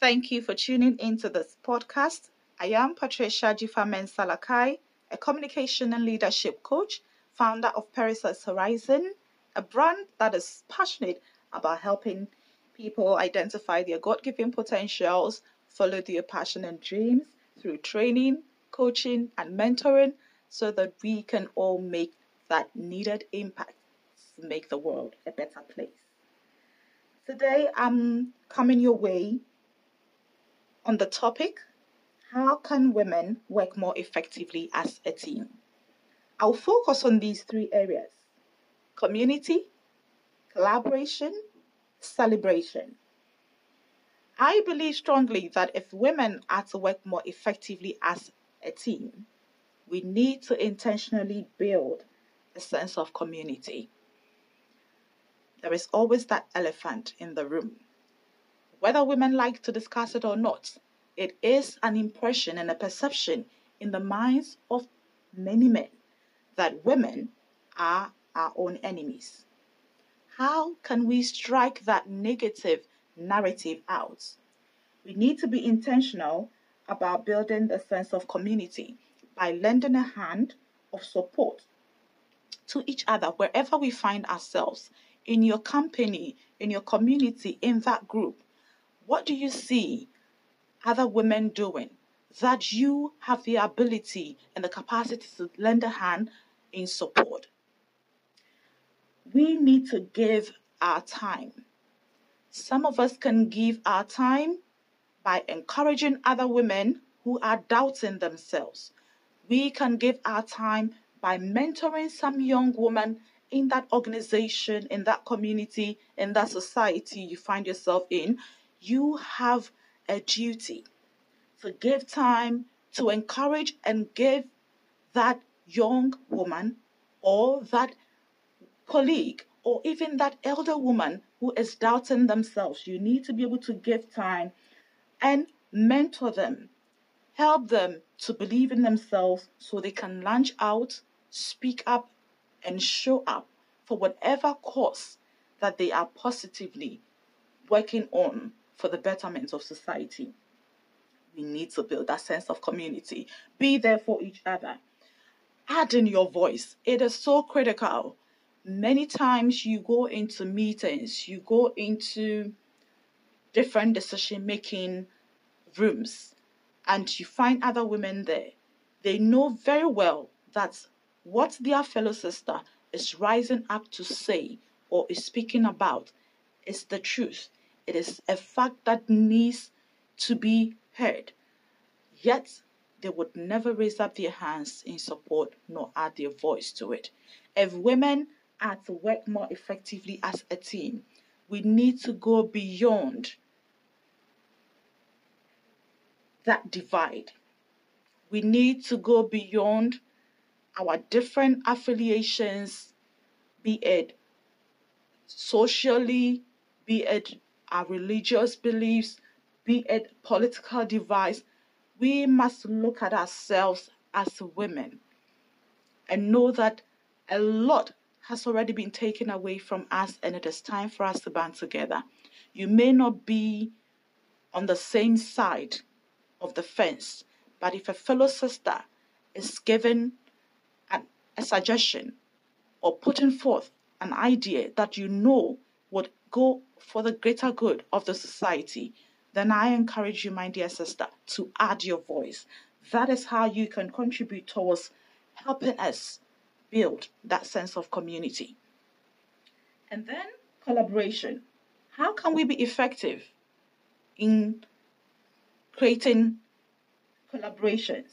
Thank you for tuning into this podcast. I am Patricia Jifamen Salakai, a communication and leadership coach, founder of Perisys Horizon, a brand that is passionate about helping people identify their God given potentials, follow their passion and dreams through training, coaching, and mentoring so that we can all make that needed impact to make the world a better place. Today, I'm coming your way on the topic How can women work more effectively as a team? I'll focus on these three areas community, collaboration, celebration. I believe strongly that if women are to work more effectively as a team, we need to intentionally build a sense of community. There is always that elephant in the room. Whether women like to discuss it or not, it is an impression and a perception in the minds of many men that women are our own enemies. How can we strike that negative narrative out? We need to be intentional about building the sense of community by lending a hand of support to each other wherever we find ourselves in your company, in your community, in that group. What do you see other women doing that you have the ability and the capacity to lend a hand in support? We need to give our time. Some of us can give our time by encouraging other women who are doubting themselves. We can give our time by mentoring some young woman in that organization, in that community, in that society you find yourself in. You have a duty to give time to encourage and give that young woman or that colleague or even that elder woman who is doubting themselves. You need to be able to give time and mentor them, help them to believe in themselves so they can launch out, speak up, and show up for whatever cause that they are positively working on for the betterment of society. We need to build that sense of community. Be there for each other. Add in your voice. It is so critical. Many times you go into meetings, you go into different decision making rooms, and you find other women there. They know very well that what their fellow sister is rising up to say or is speaking about is the truth. It is a fact that needs to be heard. Yet they would never raise up their hands in support nor add their voice to it. If women are to work more effectively as a team, we need to go beyond that divide. We need to go beyond our different affiliations, be it socially, be it our religious beliefs, be it political device, we must look at ourselves as women and know that a lot has already been taken away from us and it is time for us to band together. You may not be on the same side of the fence, but if a fellow sister is given an, a suggestion or putting forth an idea that you know would go for the greater good of the society, then I encourage you, my dear sister, to add your voice. That is how you can contribute towards helping us build that sense of community. And then collaboration. How can we be effective in creating collaborations?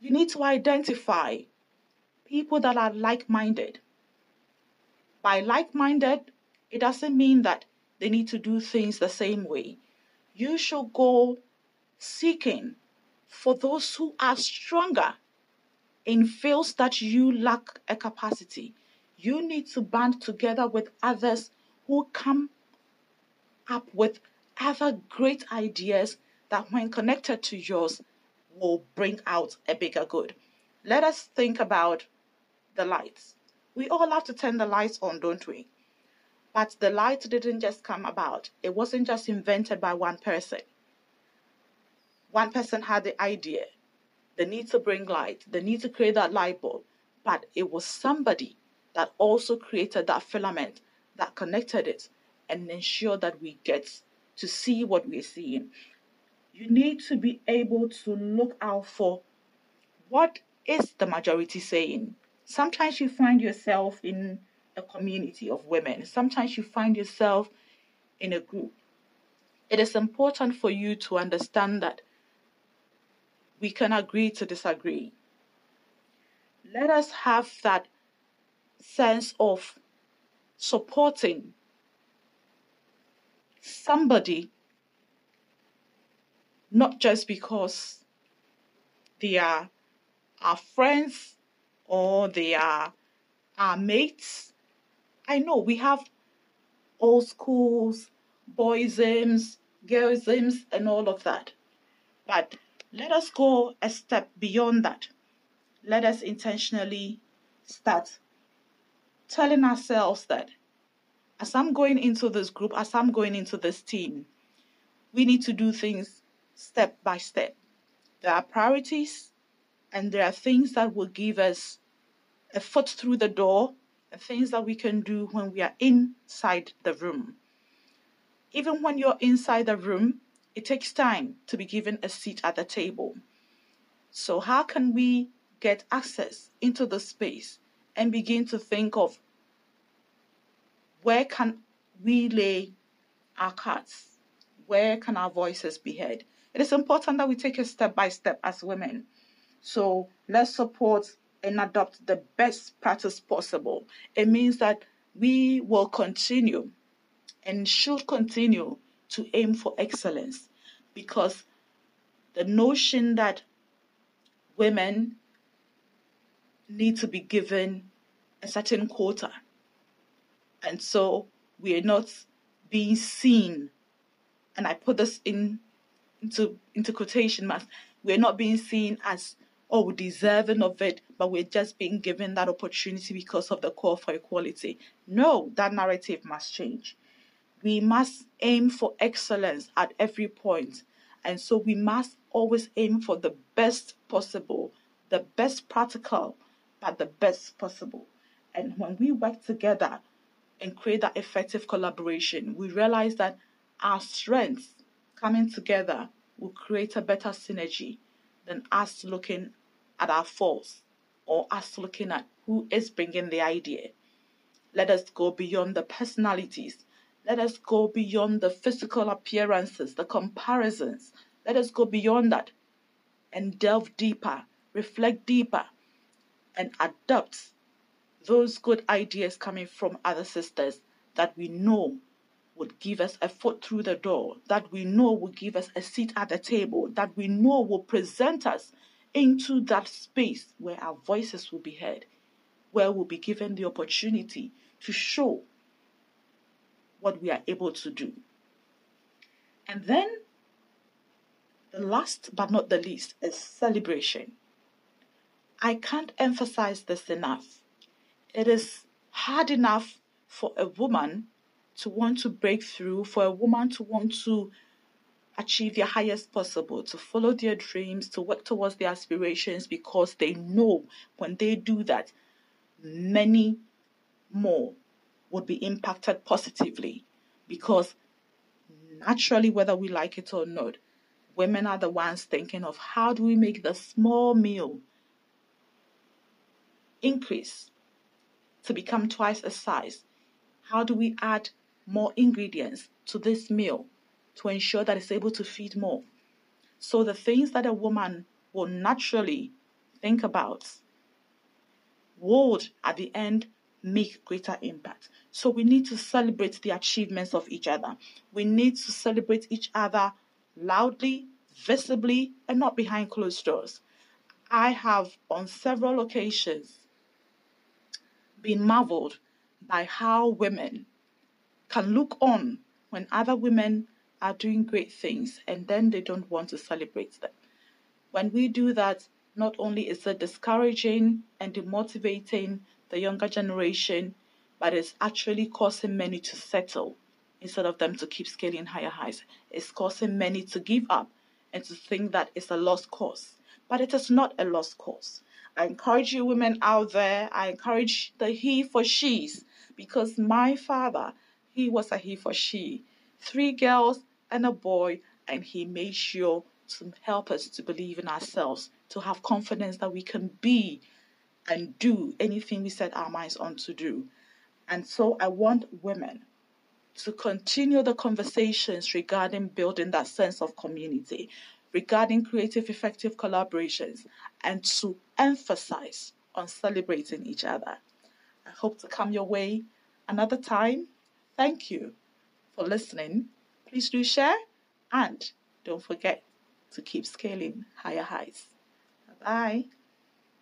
You need to identify people that are like minded. By like minded, it doesn't mean that they need to do things the same way. You should go seeking for those who are stronger in fields that you lack a capacity. You need to band together with others who come up with other great ideas that, when connected to yours, will bring out a bigger good. Let us think about the lights. We all have to turn the lights on, don't we? But the light didn't just come about, it wasn't just invented by one person. One person had the idea, the need to bring light, the need to create that light bulb, but it was somebody that also created that filament that connected it and ensured that we get to see what we're seeing. You need to be able to look out for what is the majority saying. Sometimes you find yourself in a community of women, sometimes you find yourself in a group. It is important for you to understand that we can agree to disagree. Let us have that sense of supporting somebody, not just because they are our friends or they are our mates. I know we have old schools, boysms, girlsms, and all of that. But let us go a step beyond that. Let us intentionally start telling ourselves that as I'm going into this group, as I'm going into this team, we need to do things step by step. There are priorities and there are things that will give us a foot through the door things that we can do when we are inside the room. Even when you're inside the room, it takes time to be given a seat at the table. So, how can we get access into the space and begin to think of where can we lay our cards? Where can our voices be heard? It is important that we take it step by step as women. So let's support and adopt the best practice possible. It means that we will continue and should continue to aim for excellence because the notion that women need to be given a certain quota. And so we are not being seen. And I put this in into into quotation marks. We're not being seen as oh deserving of it, but we're just being given that opportunity because of the call for equality. No, that narrative must change. We must aim for excellence at every. And so we must always aim for the best possible, the best practical, but the best possible. And when we work together and create that effective collaboration, we realize that our strengths coming together will create a better synergy than us looking at our faults or us looking at who is bringing the idea. Let us go beyond the personalities. Let us go beyond the physical appearances, the comparisons. Let us go beyond that and delve deeper, reflect deeper, and adopt those good ideas coming from other sisters that we know would give us a foot through the door, that we know will give us a seat at the table, that we know will present us into that space where our voices will be heard, where we'll be given the opportunity to show what we are able to do. And then the last but not the least is celebration. I can't emphasize this enough. It is hard enough for a woman to want to break through, for a woman to want to achieve their highest possible, to follow their dreams, to work towards their aspirations, because they know when they do that, many more would be impacted positively. Because naturally, whether we like it or not, women are the ones thinking of how do we make the small meal increase to become twice a size? How do we add more ingredients to this meal to ensure that it's able to feed more. So the things that a woman will naturally think about would at the end make greater impact. So we need to celebrate the achievements of each other. We need to celebrate each other loudly, visibly, and not behind closed doors. I have on several occasions been marveled by how women can look on when other women are doing great things and then they don't want to celebrate them. When we do that, not only is it discouraging and demotivating the younger generation, but it's actually causing many to settle instead of them to keep scaling higher highs. It's causing many to give up and to think that it's a lost cause. But it is not a lost cause. I encourage you women out there, I encourage the he for she's because my father, he was a he for she. Three girls and a boy, and he made sure to help us to believe in ourselves, to have confidence that we can be and do anything we set our minds on to do. And so I want women to continue the conversations regarding building that sense of community, regarding creative, effective collaborations, and to emphasize on celebrating each other. I hope to come your way another time. Thank you for listening. Please do share and don't forget to keep scaling higher highs. Bye bye.